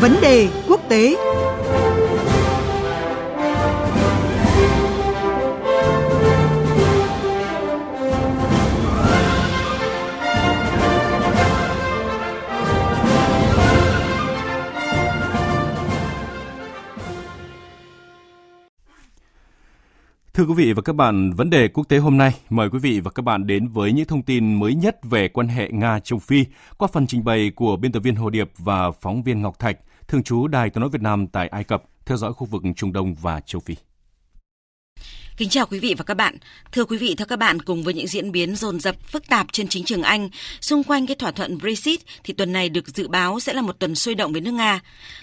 Vấn đề quốc tế. Thưa quý vị và các bạn, vấn đề quốc tế hôm nay mời quý vị và các bạn đến với những thông tin mới nhất về quan hệ Nga châu Phi qua phần trình bày của biên tập viên Hồ Điệp và phóng viên Ngọc Thạch, thường trú Đài Tiếng nói Việt Nam tại Ai Cập, theo dõi khu vực Trung Đông và châu Phi. Kính chào quý vị và các bạn. Thưa quý vị, thưa các bạn, cùng với những diễn biến dồn dập phức tạp trên chính trường Anh xung quanh cái thỏa thuận Brexit thì tuần này được dự báo sẽ là một tuần sôi động với nước Nga.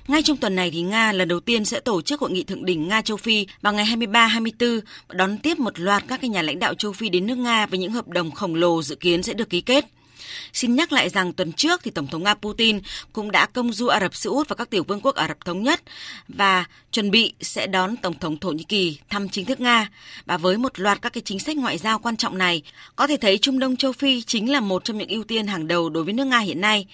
Ngay trong tuần này thì Nga lần đầu tiên sẽ tổ chức hội nghị thượng đỉnh Nga châu Phi vào ngày 23-24 đón tiếp một loạt các cái nhà lãnh đạo châu Phi đến nước Nga với những hợp đồng khổng lồ dự kiến sẽ được ký kết. Xin nhắc lại rằng tuần trước thì Tổng thống Nga Putin cũng đã công du Ả Rập Xê Út và các tiểu vương quốc Ả Rập Thống Nhất và chuẩn bị sẽ đón Tổng thống Thổ Nhĩ Kỳ thăm chính thức Nga. Và với một loạt các cái chính sách ngoại giao quan trọng này, có thể thấy Trung Đông châu Phi chính là một trong những ưu tiên hàng đầu đối với nước Nga hiện nay.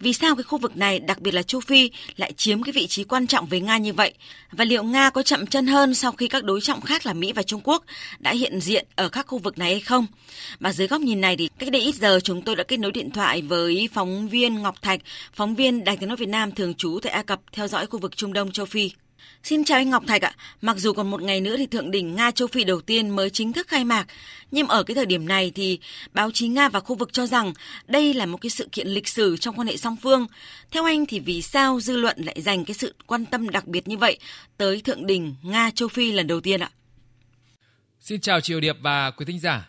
Vì sao cái khu vực này, đặc biệt là châu Phi, lại chiếm cái vị trí quan trọng với Nga như vậy? Và liệu Nga có chậm chân hơn sau khi các đối trọng khác là Mỹ và Trung Quốc đã hiện diện ở các khu vực này hay không? Và dưới góc nhìn này thì cách đây ít giờ chúng tôi đã kết nối điện thoại với phóng viên Ngọc Thạch, phóng viên Đài tiếng nói Việt Nam thường trú tại Ai Cập theo dõi khu vực Trung Đông châu Phi. Xin chào anh Ngọc Thạch ạ. Mặc dù còn một ngày nữa thì thượng đỉnh Nga châu Phi đầu tiên mới chính thức khai mạc, nhưng ở cái thời điểm này thì báo chí Nga và khu vực cho rằng đây là một cái sự kiện lịch sử trong quan hệ song phương. Theo anh thì vì sao dư luận lại dành cái sự quan tâm đặc biệt như vậy tới thượng đỉnh Nga châu Phi lần đầu tiên ạ? Xin chào Triều Điệp và quý thính giả.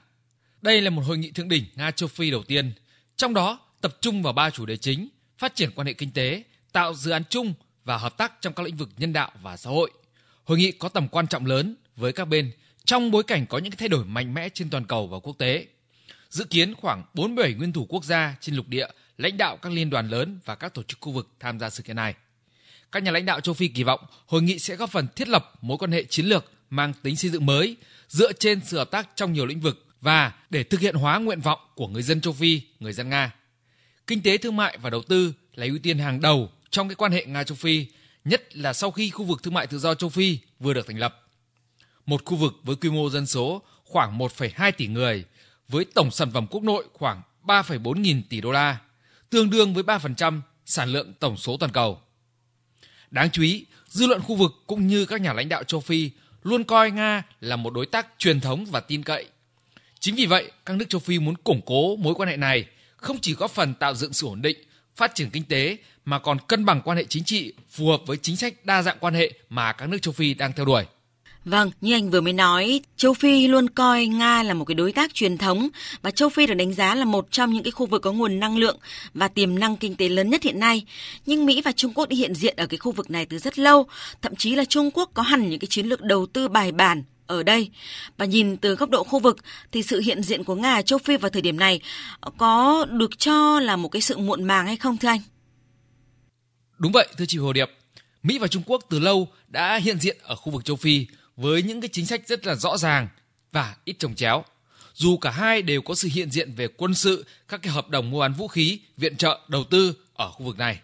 Đây là một hội nghị thượng đỉnh Nga châu Phi đầu tiên, trong đó tập trung vào ba chủ đề chính: phát triển quan hệ kinh tế, tạo dự án chung và hợp tác trong các lĩnh vực nhân đạo và xã hội. Hội nghị có tầm quan trọng lớn với các bên trong bối cảnh có những thay đổi mạnh mẽ trên toàn cầu và quốc tế. Dự kiến khoảng 47 nguyên thủ quốc gia trên lục địa, lãnh đạo các liên đoàn lớn và các tổ chức khu vực tham gia sự kiện này. Các nhà lãnh đạo châu Phi kỳ vọng hội nghị sẽ góp phần thiết lập mối quan hệ chiến lược mang tính xây dựng mới dựa trên sự hợp tác trong nhiều lĩnh vực và để thực hiện hóa nguyện vọng của người dân châu Phi, người dân Nga. Kinh tế thương mại và đầu tư là ưu tiên hàng đầu trong cái quan hệ Nga châu Phi, nhất là sau khi khu vực thương mại tự do châu Phi vừa được thành lập. Một khu vực với quy mô dân số khoảng 1,2 tỷ người, với tổng sản phẩm quốc nội khoảng 3,4 nghìn tỷ đô la, tương đương với 3% sản lượng tổng số toàn cầu. Đáng chú ý, dư luận khu vực cũng như các nhà lãnh đạo châu Phi luôn coi Nga là một đối tác truyền thống và tin cậy. Chính vì vậy, các nước châu Phi muốn củng cố mối quan hệ này, không chỉ góp phần tạo dựng sự ổn định, phát triển kinh tế mà còn cân bằng quan hệ chính trị phù hợp với chính sách đa dạng quan hệ mà các nước châu Phi đang theo đuổi. Vâng, như anh vừa mới nói, châu Phi luôn coi Nga là một cái đối tác truyền thống và châu Phi được đánh giá là một trong những cái khu vực có nguồn năng lượng và tiềm năng kinh tế lớn nhất hiện nay. Nhưng Mỹ và Trung Quốc đã hiện diện ở cái khu vực này từ rất lâu, thậm chí là Trung Quốc có hẳn những cái chiến lược đầu tư bài bản ở đây. Và nhìn từ góc độ khu vực thì sự hiện diện của Nga ở châu Phi vào thời điểm này có được cho là một cái sự muộn màng hay không thưa anh? Đúng vậy, thưa chị Hồ Điệp. Mỹ và Trung Quốc từ lâu đã hiện diện ở khu vực châu Phi với những cái chính sách rất là rõ ràng và ít trồng chéo. Dù cả hai đều có sự hiện diện về quân sự, các cái hợp đồng mua bán vũ khí, viện trợ, đầu tư ở khu vực này.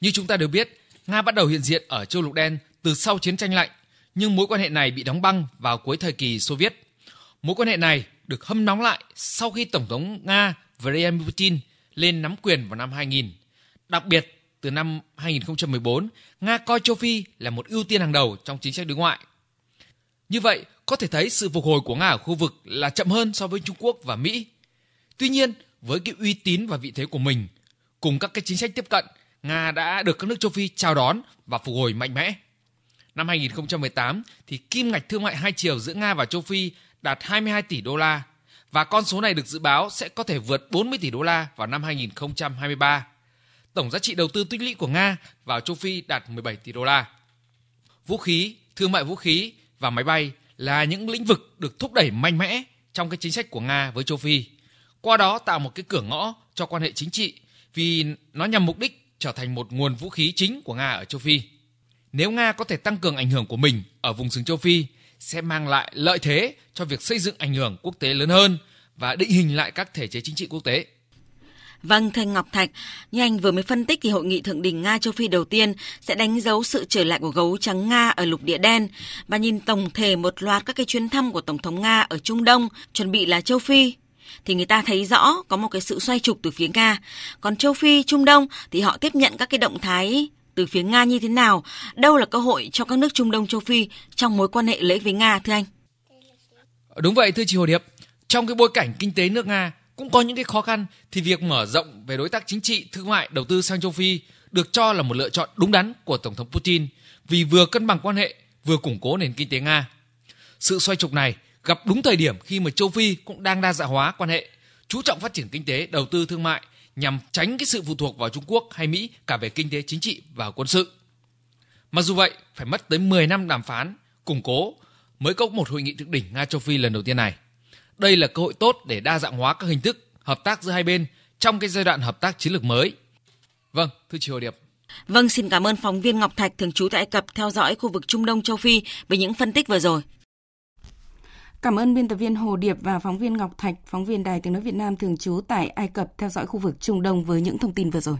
Như chúng ta đều biết, Nga bắt đầu hiện diện ở châu lục đen từ sau chiến tranh lạnh, nhưng mối quan hệ này bị đóng băng vào cuối thời kỳ Xô Viết. Mối quan hệ này được hâm nóng lại sau khi Tổng thống Nga Vladimir Putin lên nắm quyền vào năm 2000. Đặc biệt, từ năm 2014, Nga coi châu Phi là một ưu tiên hàng đầu trong chính sách đối ngoại. Như vậy, có thể thấy sự phục hồi của Nga ở khu vực là chậm hơn so với Trung Quốc và Mỹ. Tuy nhiên, với cái uy tín và vị thế của mình, cùng các cái chính sách tiếp cận, Nga đã được các nước châu Phi chào đón và phục hồi mạnh mẽ. Năm 2018 thì kim ngạch thương mại hai chiều giữa Nga và châu Phi đạt 22 tỷ đô la và con số này được dự báo sẽ có thể vượt 40 tỷ đô la vào năm 2023 tổng giá trị đầu tư tích lũy của Nga vào châu Phi đạt 17 tỷ đô la. Vũ khí, thương mại vũ khí và máy bay là những lĩnh vực được thúc đẩy mạnh mẽ trong cái chính sách của Nga với châu Phi. Qua đó tạo một cái cửa ngõ cho quan hệ chính trị vì nó nhằm mục đích trở thành một nguồn vũ khí chính của Nga ở châu Phi. Nếu Nga có thể tăng cường ảnh hưởng của mình ở vùng sừng châu Phi sẽ mang lại lợi thế cho việc xây dựng ảnh hưởng quốc tế lớn hơn và định hình lại các thể chế chính trị quốc tế. Vâng, thưa Ngọc Thạch, như anh vừa mới phân tích thì hội nghị thượng đỉnh Nga châu Phi đầu tiên sẽ đánh dấu sự trở lại của gấu trắng Nga ở lục địa đen và nhìn tổng thể một loạt các cái chuyến thăm của Tổng thống Nga ở Trung Đông chuẩn bị là châu Phi thì người ta thấy rõ có một cái sự xoay trục từ phía Nga. Còn châu Phi, Trung Đông thì họ tiếp nhận các cái động thái từ phía Nga như thế nào? Đâu là cơ hội cho các nước Trung Đông châu Phi trong mối quan hệ lợi ích với Nga thưa anh? Đúng vậy thưa chị Hồ Điệp, trong cái bối cảnh kinh tế nước Nga cũng có những cái khó khăn thì việc mở rộng về đối tác chính trị, thương mại, đầu tư sang châu Phi được cho là một lựa chọn đúng đắn của Tổng thống Putin vì vừa cân bằng quan hệ, vừa củng cố nền kinh tế Nga. Sự xoay trục này gặp đúng thời điểm khi mà châu Phi cũng đang đa dạng hóa quan hệ, chú trọng phát triển kinh tế, đầu tư thương mại nhằm tránh cái sự phụ thuộc vào Trung Quốc hay Mỹ cả về kinh tế chính trị và quân sự. Mặc dù vậy, phải mất tới 10 năm đàm phán, củng cố mới có một hội nghị thượng đỉnh Nga châu Phi lần đầu tiên này. Đây là cơ hội tốt để đa dạng hóa các hình thức hợp tác giữa hai bên trong cái giai đoạn hợp tác chiến lược mới. Vâng, thưa chị Hồ Điệp. Vâng, xin cảm ơn phóng viên Ngọc Thạch thường trú tại Ai Cập theo dõi khu vực Trung Đông châu Phi với những phân tích vừa rồi. Cảm ơn biên tập viên Hồ Điệp và phóng viên Ngọc Thạch, phóng viên Đài Tiếng Nói Việt Nam thường trú tại Ai Cập theo dõi khu vực Trung Đông với những thông tin vừa rồi.